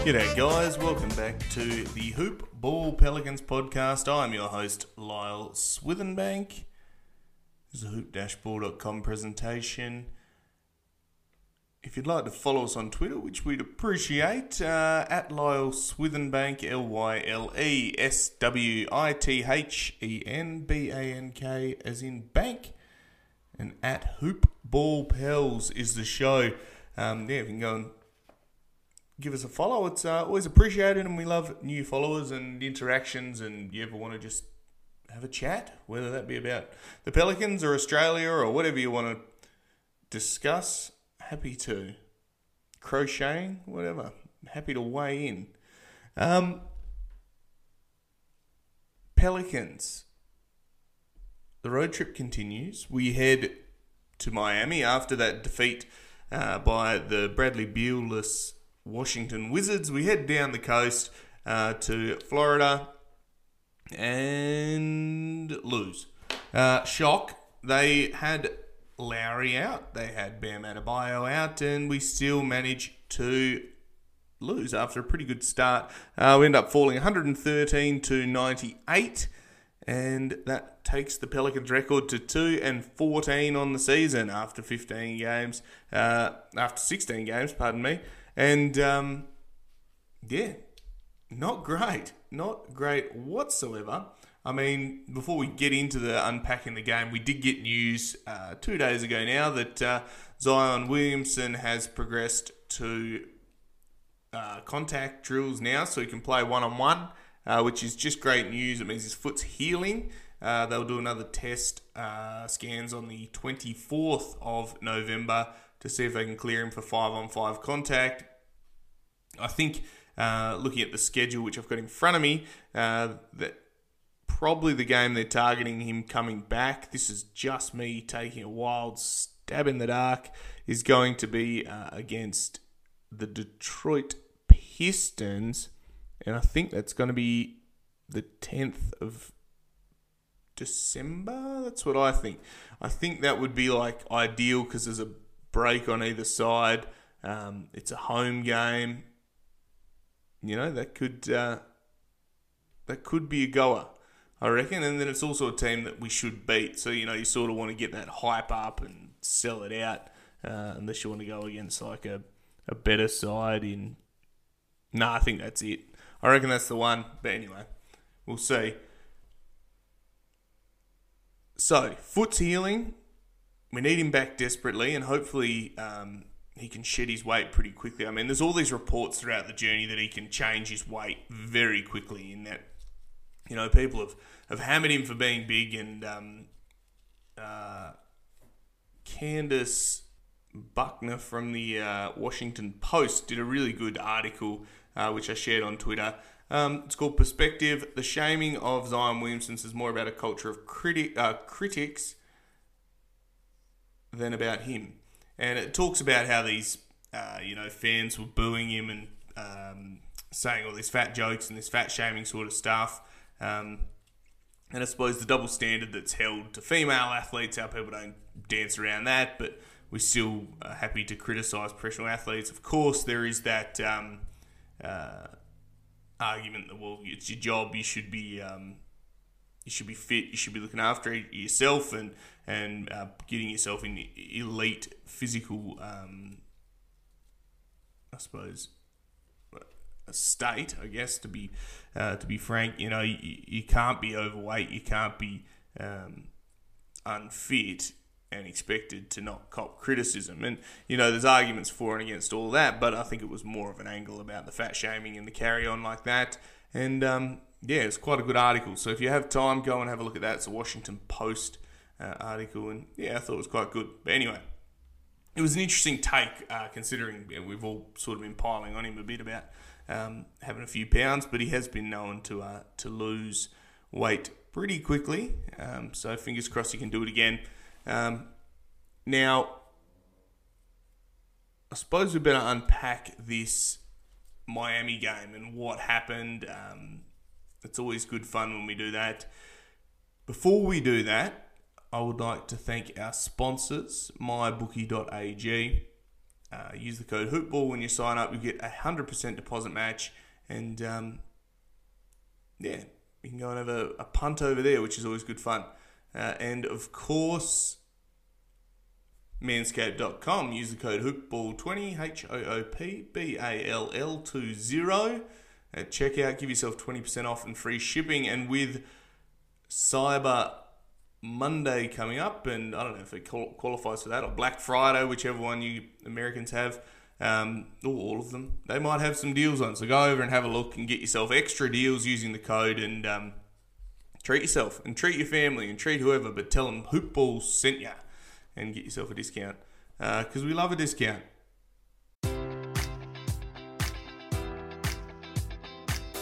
G'day, guys. Welcome back to the Hoop Ball Pelicans podcast. I'm your host, Lyle Swithenbank. This is a hoop-ball.com presentation. If you'd like to follow us on Twitter, which we'd appreciate, uh, at Lyle Swithenbank, L Y L E S W I T H E N B A N K, as in bank, and at Hoop Ball Pels is the show. Um, yeah, you can go and give us a follow. It's uh, always appreciated, and we love new followers and interactions. And you ever want to just have a chat, whether that be about the Pelicans or Australia or whatever you want to discuss, happy to. Crocheting, whatever, happy to weigh in. Um, Pelicans. The road trip continues. We head to Miami after that defeat uh, by the Bradley Beal-less Washington Wizards. We head down the coast uh, to Florida and lose. Uh, shock. They had Lowry out. They had Bam Adebayo out, and we still managed to lose after a pretty good start. Uh, we end up falling 113 to 98, and that takes the Pelicans record to 2 and 14 on the season after 15 games, uh, after 16 games, pardon me. And um, yeah, not great. Not great whatsoever. I mean, before we get into the unpacking the game, we did get news uh, two days ago now that uh, Zion Williamson has progressed to uh, contact drills now, so he can play one on one, which is just great news. It means his foot's healing. Uh, they'll do another test uh, scans on the 24th of November to see if they can clear him for five on five contact. I think uh, looking at the schedule, which I've got in front of me, uh, that probably the game they're targeting him coming back. This is just me taking a wild stab in the dark. Is going to be uh, against the Detroit Pistons, and I think that's going to be the tenth of December. That's what I think. I think that would be like ideal because there's a break on either side. Um, it's a home game. You know that could uh, that could be a goer, I reckon. And then it's also a team that we should beat. So you know you sort of want to get that hype up and sell it out, uh, unless you want to go against like a, a better side in. No, nah, I think that's it. I reckon that's the one. But anyway, we'll see. So, foot's healing. We need him back desperately, and hopefully um, he can shed his weight pretty quickly. I mean, there's all these reports throughout the journey that he can change his weight very quickly. In that, you know, people have, have hammered him for being big, and um, uh, Candace Buckner from the uh, Washington Post did a really good article, uh, which I shared on Twitter. Um, it's called Perspective. The shaming of Zion Williamson is more about a culture of criti- uh, critics than about him. And it talks about how these, uh, you know, fans were booing him and um, saying all these fat jokes and this fat shaming sort of stuff. Um, and I suppose the double standard that's held to female athletes, how people don't dance around that, but we're still uh, happy to criticise professional athletes. Of course, there is that um, uh, argument that well, it's your job. You should be um, you should be fit. You should be looking after yourself and and uh, getting yourself in elite physical, um, I suppose, a state. I guess to be uh, to be frank, you know, you, you can't be overweight. You can't be um, unfit and expected to not cop criticism. And, you know, there's arguments for and against all that, but I think it was more of an angle about the fat shaming and the carry on like that. And, um, yeah, it's quite a good article. So if you have time, go and have a look at that. It's a Washington Post uh, article, and yeah, I thought it was quite good. But anyway, it was an interesting take uh, considering yeah, we've all sort of been piling on him a bit about um, having a few pounds, but he has been known to uh, to lose weight pretty quickly. Um, so fingers crossed he can do it again. Um, now, I suppose we better unpack this Miami game and what happened. Um, it's always good fun when we do that. Before we do that, I would like to thank our sponsors, mybookie.ag. Uh, use the code HoopBall when you sign up. You get a 100% deposit match. And um, yeah, you can go and have a, a, punt over there, which is always good fun. Uh, and of course, manscaped.com. Use the code HoopBall20, H O O P B A L L 20 at checkout. Give yourself 20% off and free shipping. And with Cyber Monday coming up, and I don't know if it qualifies for that, or Black Friday, whichever one you Americans have, um, or all of them, they might have some deals on. So go over and have a look and get yourself extra deals using the code and um, treat yourself and treat your family and treat whoever, but tell them Hoopballs sent you and get yourself a discount because uh, we love a discount.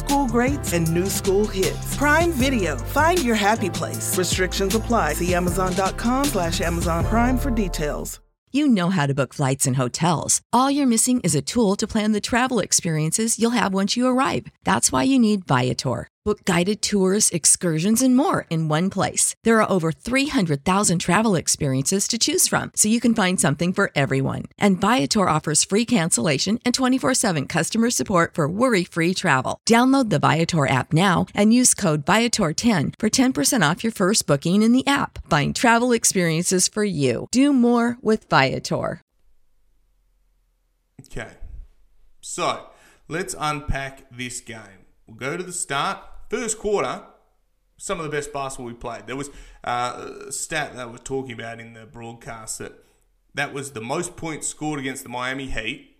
school greats and new school hits. Prime Video. Find your happy place. Restrictions apply. See Amazon.com slash Amazon Prime for details. You know how to book flights and hotels. All you're missing is a tool to plan the travel experiences you'll have once you arrive. That's why you need Viator. Book guided tours, excursions, and more in one place. There are over 300,000 travel experiences to choose from, so you can find something for everyone. And Viator offers free cancellation and 24 7 customer support for worry free travel. Download the Viator app now and use code Viator10 for 10% off your first booking in the app. Find travel experiences for you. Do more with Viator. Okay. So let's unpack this game. We'll go to the start. First quarter, some of the best basketball we played. There was uh, a stat that was talking about in the broadcast that that was the most points scored against the Miami Heat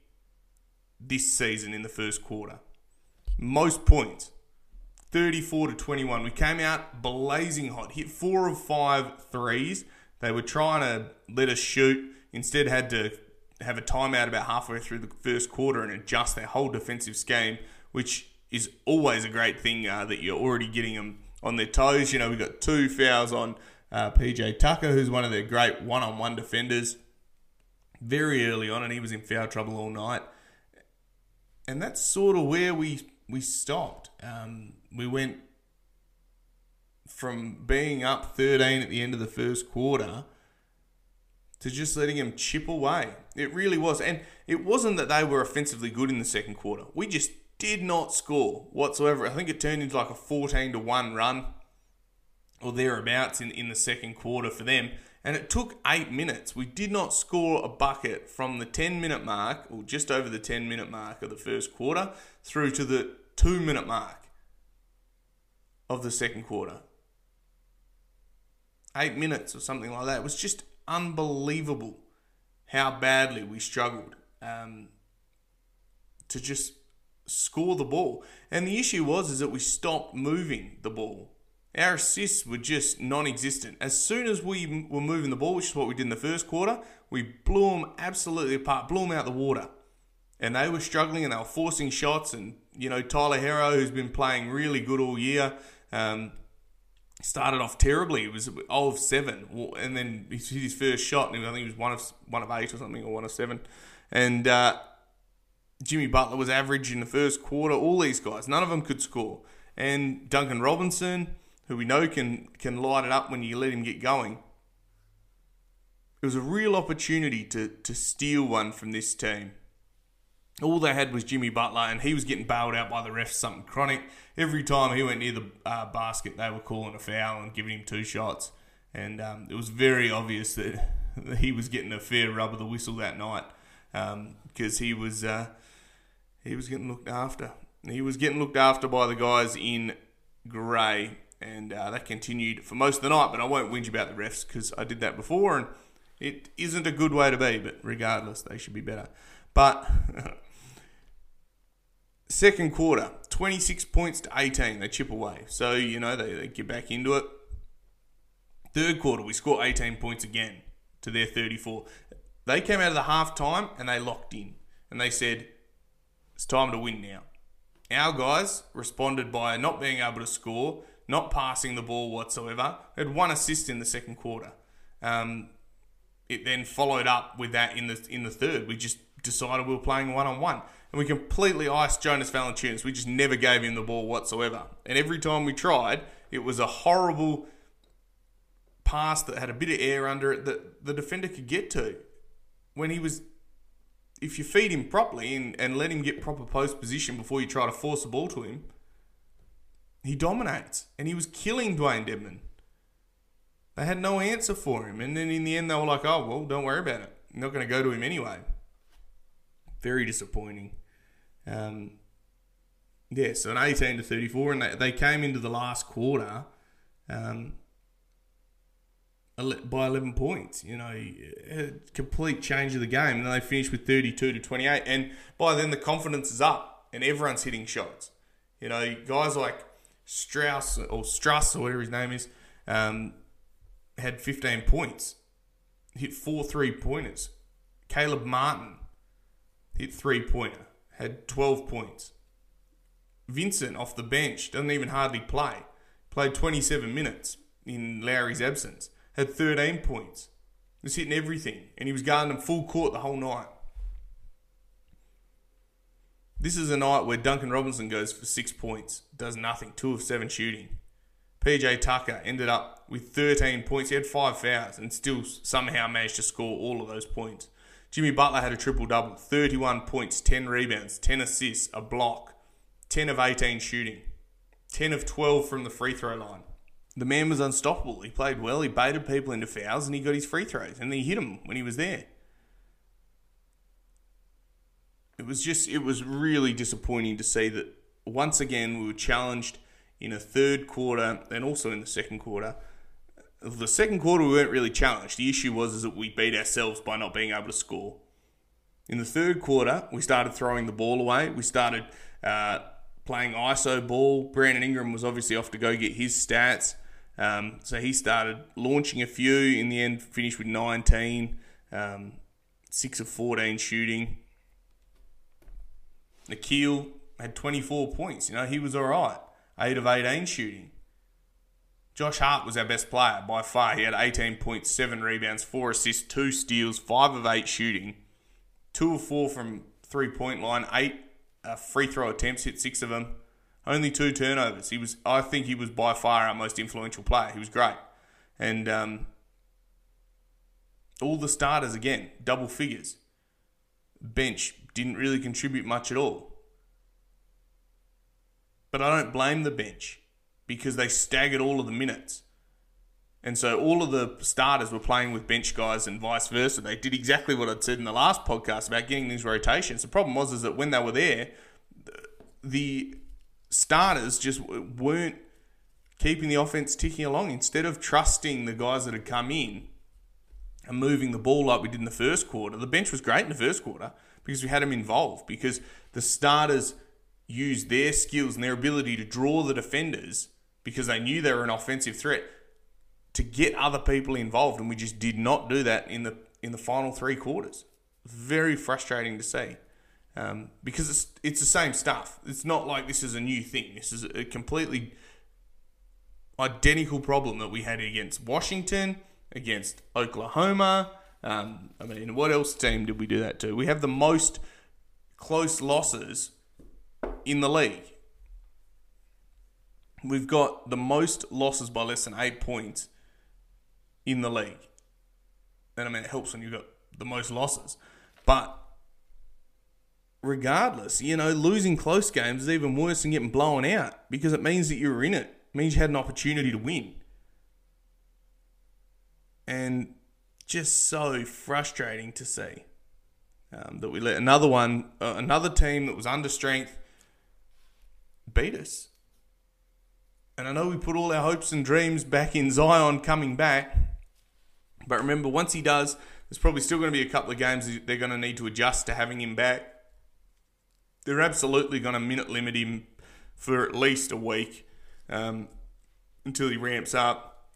this season in the first quarter. Most points. 34 to 21. We came out blazing hot, hit four of five threes. They were trying to let us shoot, instead, had to have a timeout about halfway through the first quarter and adjust their whole defensive scheme, which is always a great thing uh, that you're already getting them on their toes. You know, we've got two fouls on uh, PJ Tucker, who's one of their great one on one defenders, very early on, and he was in foul trouble all night. And that's sort of where we we stopped. Um, we went from being up 13 at the end of the first quarter to just letting them chip away. It really was. And it wasn't that they were offensively good in the second quarter. We just did not score whatsoever. I think it turned into like a 14 to 1 run or thereabouts in, in the second quarter for them. And it took eight minutes. We did not score a bucket from the 10 minute mark, or just over the 10 minute mark of the first quarter, through to the two minute mark of the second quarter. Eight minutes or something like that. It was just unbelievable how badly we struggled um, to just score the ball. And the issue was is that we stopped moving the ball. Our assists were just non-existent. As soon as we were moving the ball, which is what we did in the first quarter, we blew them absolutely apart, blew them out the water. And they were struggling and they were forcing shots. And, you know, Tyler Herro, who's been playing really good all year, um, started off terribly. It was 0 of 7. And then he hit his first shot, and I think he was 1 of, one of 8 or something, or 1 of 7. And uh, Jimmy Butler was average in the first quarter. All these guys, none of them could score. And Duncan Robinson who we know can can light it up when you let him get going. It was a real opportunity to to steal one from this team. All they had was Jimmy Butler, and he was getting bailed out by the refs. Something chronic. Every time he went near the uh, basket, they were calling a foul and giving him two shots, and um, it was very obvious that he was getting a fair rub of the whistle that night because um, he was uh, he was getting looked after. He was getting looked after by the guys in grey and uh, that continued for most of the night. But I won't whinge about the refs because I did that before, and it isn't a good way to be. But regardless, they should be better. But second quarter, 26 points to 18, they chip away. So, you know, they, they get back into it. Third quarter, we score 18 points again to their 34. They came out of the half time and they locked in. And they said, it's time to win now. Our guys responded by not being able to score not passing the ball whatsoever. Had one assist in the second quarter. Um, it then followed up with that in the in the third. We just decided we were playing one on one, and we completely iced Jonas Valanciunas. We just never gave him the ball whatsoever. And every time we tried, it was a horrible pass that had a bit of air under it that the defender could get to. When he was, if you feed him properly and, and let him get proper post position before you try to force the ball to him, he dominates, and he was killing Dewayne Dedmon. They had no answer for him, and then in the end, they were like, "Oh well, don't worry about it. I'm not going to go to him anyway." Very disappointing. Um, yeah, so an 18 to 34, and they, they came into the last quarter um, by 11 points. You know, a complete change of the game, and they finished with 32 to 28. And by then, the confidence is up, and everyone's hitting shots. You know, guys like Strauss or Struss or whatever his name is, um, had 15 points, hit four three pointers. Caleb Martin hit three pointer, had 12 points. Vincent off the bench doesn't even hardly play, played 27 minutes in Lowry's absence, had 13 points. was hitting everything, and he was guarding them full court the whole night. This is a night where Duncan Robinson goes for six points, does nothing, two of seven shooting. PJ Tucker ended up with 13 points. He had five fouls and still somehow managed to score all of those points. Jimmy Butler had a triple double 31 points, 10 rebounds, 10 assists, a block, 10 of 18 shooting, 10 of 12 from the free throw line. The man was unstoppable. He played well, he baited people into fouls, and he got his free throws, and he hit them when he was there. It was just, it was really disappointing to see that once again we were challenged in a third quarter and also in the second quarter. The second quarter we weren't really challenged. The issue was is that we beat ourselves by not being able to score. In the third quarter, we started throwing the ball away. We started uh, playing ISO ball. Brandon Ingram was obviously off to go get his stats. Um, so he started launching a few. In the end, finished with 19, um, 6 of 14 shooting. Nickeil had 24 points. You know, he was all right. 8 of 18 shooting. Josh Hart was our best player by far. He had 18 points, 7 rebounds, 4 assists, 2 steals, 5 of 8 shooting, 2 of 4 from three point line, 8 uh, free throw attempts, hit 6 of them, only 2 turnovers. He was, I think he was by far our most influential player. He was great. And um, all the starters, again, double figures. Bench didn't really contribute much at all. But I don't blame the bench because they staggered all of the minutes. And so all of the starters were playing with bench guys and vice versa. They did exactly what I'd said in the last podcast about getting these rotations. The problem was is that when they were there, the starters just weren't keeping the offense ticking along. Instead of trusting the guys that had come in and moving the ball like we did in the first quarter, the bench was great in the first quarter because we had them involved because the starters – used their skills and their ability to draw the defenders because they knew they were an offensive threat to get other people involved, and we just did not do that in the in the final three quarters. Very frustrating to see um, because it's it's the same stuff. It's not like this is a new thing. This is a completely identical problem that we had against Washington, against Oklahoma. Um, I mean, what else team did we do that to? We have the most close losses in the league. We've got the most losses by less than eight points in the league. And I mean, it helps when you've got the most losses. But regardless, you know, losing close games is even worse than getting blown out because it means that you were in it. It means you had an opportunity to win. And just so frustrating to see um, that we let another one, uh, another team that was under strength, beat us. And I know we put all our hopes and dreams back in Zion coming back. But remember, once he does, there's probably still going to be a couple of games they're going to need to adjust to having him back. They're absolutely going to minute limit him for at least a week um, until he ramps up.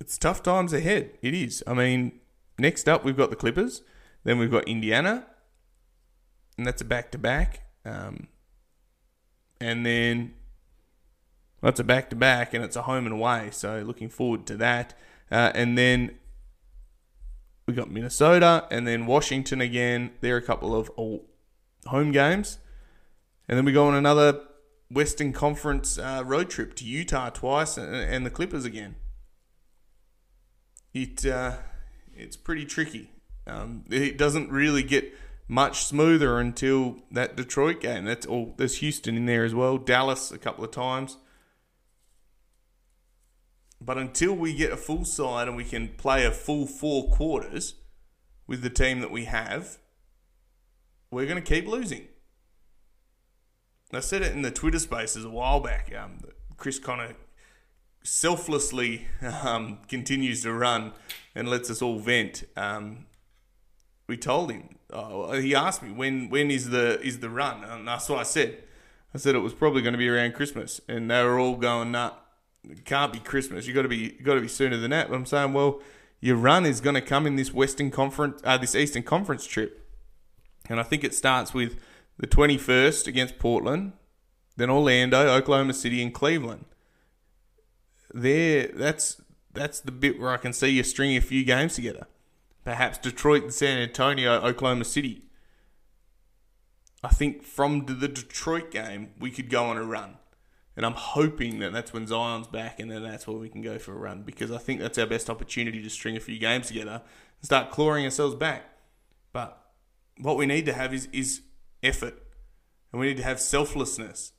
It's tough times ahead. It is. I mean, next up, we've got the Clippers. Then we've got Indiana and that's a back to back. And then that's a back to back, and it's a home and away. So looking forward to that. Uh, and then we got Minnesota, and then Washington again. They're a couple of home games, and then we go on another Western Conference uh, road trip to Utah twice, and, and the Clippers again. It uh, it's pretty tricky. Um, it doesn't really get much smoother until that Detroit game. That's all. There's Houston in there as well. Dallas a couple of times. But until we get a full side and we can play a full four quarters with the team that we have, we're going to keep losing. I said it in the Twitter spaces a while back. Um, Chris Connor selflessly um, continues to run and lets us all vent. Um, we told him uh, he asked me when when is the is the run, and that's what I said. I said it was probably going to be around Christmas, and they were all going, "Nah, it can't be Christmas. You got to be got to be sooner than that." But I'm saying, well, your run is going to come in this Western Conference, uh, this Eastern Conference trip, and I think it starts with the 21st against Portland, then Orlando, Oklahoma City, and Cleveland. There, that's that's the bit where I can see you stringing a few games together. Perhaps Detroit and San Antonio, Oklahoma City. I think from the Detroit game, we could go on a run. And I'm hoping that that's when Zion's back and then that's where we can go for a run because I think that's our best opportunity to string a few games together and start clawing ourselves back. But what we need to have is, is effort and we need to have selflessness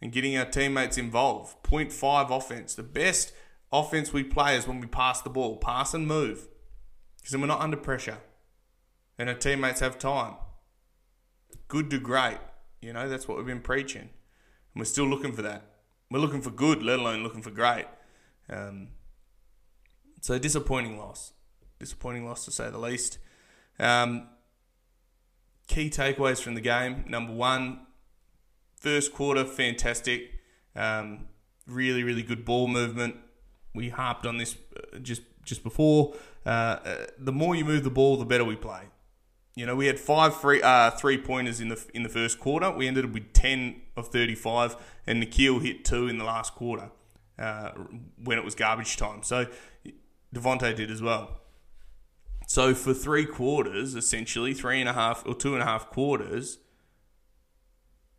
and getting our teammates involved. Point five offense. The best offense we play is when we pass the ball, pass and move because then we're not under pressure and our teammates have time. Good to great. You know, that's what we've been preaching. And we're still looking for that. We're looking for good, let alone looking for great. Um, so disappointing loss, disappointing loss to say the least. Um, key takeaways from the game: number one, first quarter fantastic, um, really really good ball movement. We harped on this uh, just just before. Uh, uh, the more you move the ball, the better we play. You know, we had five free uh, three pointers in the in the first quarter. We ended up with ten of thirty five, and Nickeil hit two in the last quarter uh, when it was garbage time. So Devonte did as well. So for three quarters, essentially three and a half or two and a half quarters,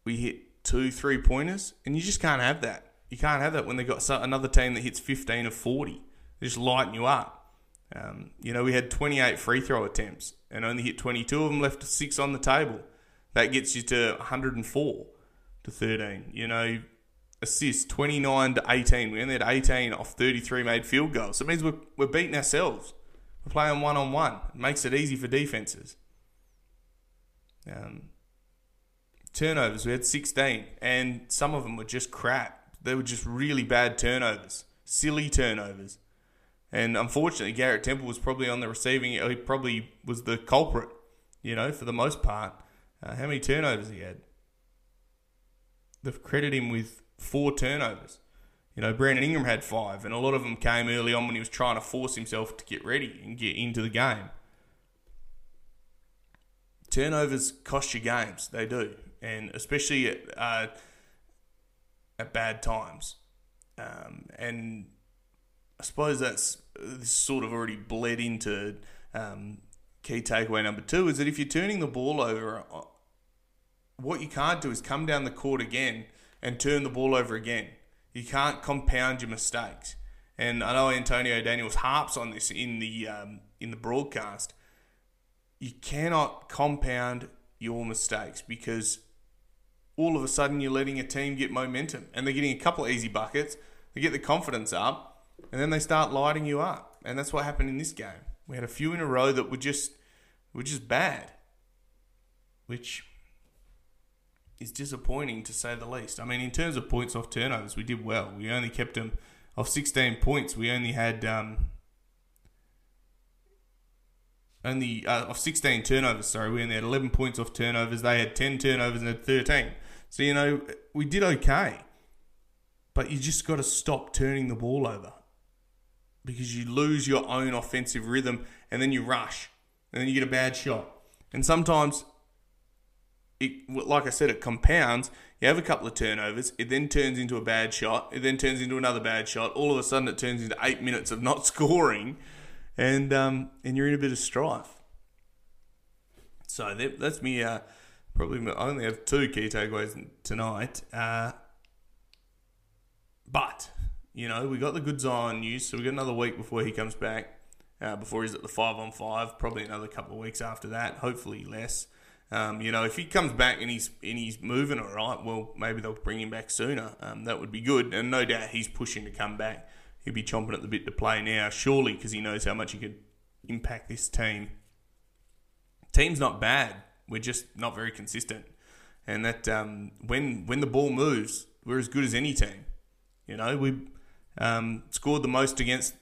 we hit two three pointers, and you just can't have that. You can't have that when they got another team that hits fifteen of forty. They just lighten you up. Um, you know, we had 28 free throw attempts and only hit 22 of them, left six on the table. That gets you to 104 to 13. You know, assists 29 to 18. We only had 18 off 33 made field goals. So it means we're, we're beating ourselves. We're playing one on one. It makes it easy for defenses. Um, turnovers, we had 16, and some of them were just crap. They were just really bad turnovers, silly turnovers. And unfortunately, Garrett Temple was probably on the receiving. He probably was the culprit, you know, for the most part. Uh, how many turnovers he had? They've credited him with four turnovers. You know, Brandon Ingram had five, and a lot of them came early on when he was trying to force himself to get ready and get into the game. Turnovers cost you games, they do, and especially at, uh, at bad times. Um, and I suppose that's sort of already bled into um, key takeaway number two is that if you're turning the ball over, uh, what you can't do is come down the court again and turn the ball over again. You can't compound your mistakes. And I know Antonio Daniels harps on this in the um, in the broadcast. You cannot compound your mistakes because all of a sudden you're letting a team get momentum and they're getting a couple of easy buckets. They get the confidence up and then they start lighting you up. And that's what happened in this game. We had a few in a row that were just were just bad, which is disappointing to say the least. I mean, in terms of points off turnovers, we did well. We only kept them off 16 points. We only had um, only uh, off 16 turnovers. Sorry, we only had 11 points off turnovers. They had 10 turnovers and had 13. So you know we did okay, but you just got to stop turning the ball over because you lose your own offensive rhythm and then you rush and then you get a bad shot. And sometimes, it, like I said, it compounds. You have a couple of turnovers, it then turns into a bad shot, it then turns into another bad shot. All of a sudden, it turns into eight minutes of not scoring, and um, and you're in a bit of strife. So that, that's me. Uh, probably I only have two key takeaways tonight. Uh, but you know, we got the good Zion news, so we got another week before he comes back. Uh, before he's at the five on five, probably another couple of weeks after that. Hopefully less. Um, you know, if he comes back and he's and he's moving all right, well, maybe they'll bring him back sooner. Um, that would be good, and no doubt he's pushing to come back. He'll be chomping at the bit to play now, surely, because he knows how much he could impact this team. Team's not bad. We're just not very consistent, and that um, when when the ball moves, we're as good as any team. You know, we um, scored the most against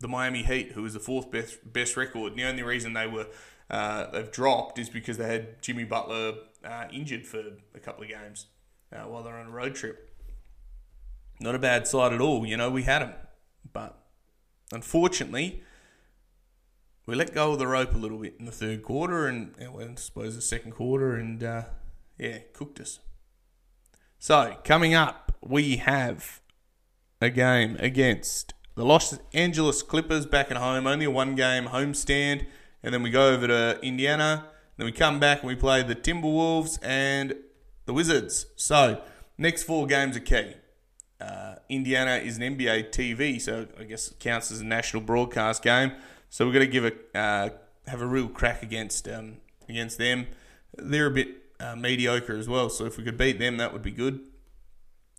the Miami Heat, who was the fourth best best record. And the only reason they were uh, they've dropped is because they had Jimmy Butler uh, injured for a couple of games uh, while they're on a road trip. Not a bad side at all. You know, we had them, but unfortunately, we let go of the rope a little bit in the third quarter, and, and I suppose the second quarter, and uh, yeah, cooked us. So coming up, we have a game against the Los Angeles Clippers back at home, only a one game homestand, and then we go over to Indiana. Then we come back and we play the Timberwolves and the Wizards. So, next four games are key. Uh, Indiana is an NBA TV, so I guess it counts as a national broadcast game. So we're going to give a uh, have a real crack against um, against them. They're a bit uh, mediocre as well, so if we could beat them, that would be good.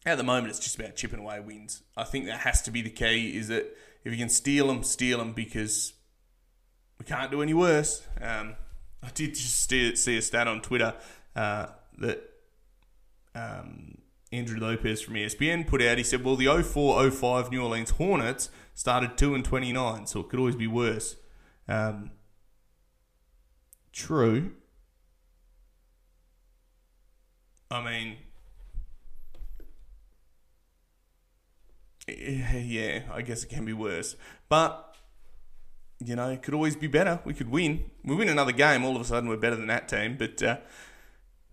At the moment, it's just about chipping away wins. I think that has to be the key. Is that if you can steal them, steal them because we can't do any worse. Um, I did just see, a stat on Twitter uh, that um, Andrew Lopez from ESPN put out. He said, "Well, the 04-05 New Orleans Hornets started two and twenty nine, so it could always be worse." Um, true. I mean, yeah, I guess it can be worse, but you know, it could always be better. We could win. We win another game, all of a sudden we're better than that team, but uh,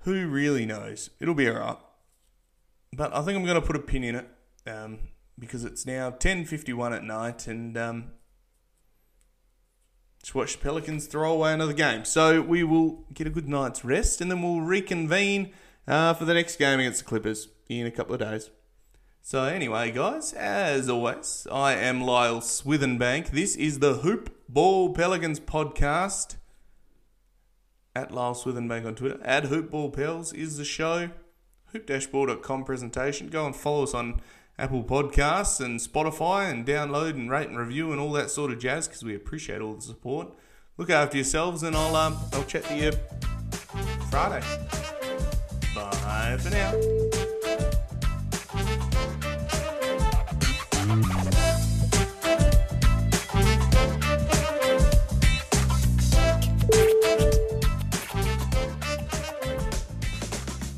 who really knows? It'll be alright. But I think I'm going to put a pin in it um, because it's now 10.51 at night and um, just watch the Pelicans throw away another game. So we will get a good night's rest and then we'll reconvene uh, for the next game against the Clippers in a couple of days. So anyway, guys, as always, I am Lyle Swithenbank. This is the Hoop Ball Pelicans podcast. At Lyle Swithenbank on Twitter. At Hoop Ball Pels is the show. Hoop-ball.com presentation. Go and follow us on Apple Podcasts and Spotify and download and rate and review and all that sort of jazz because we appreciate all the support. Look after yourselves and I'll um, I'll chat to you Friday. Bye for now.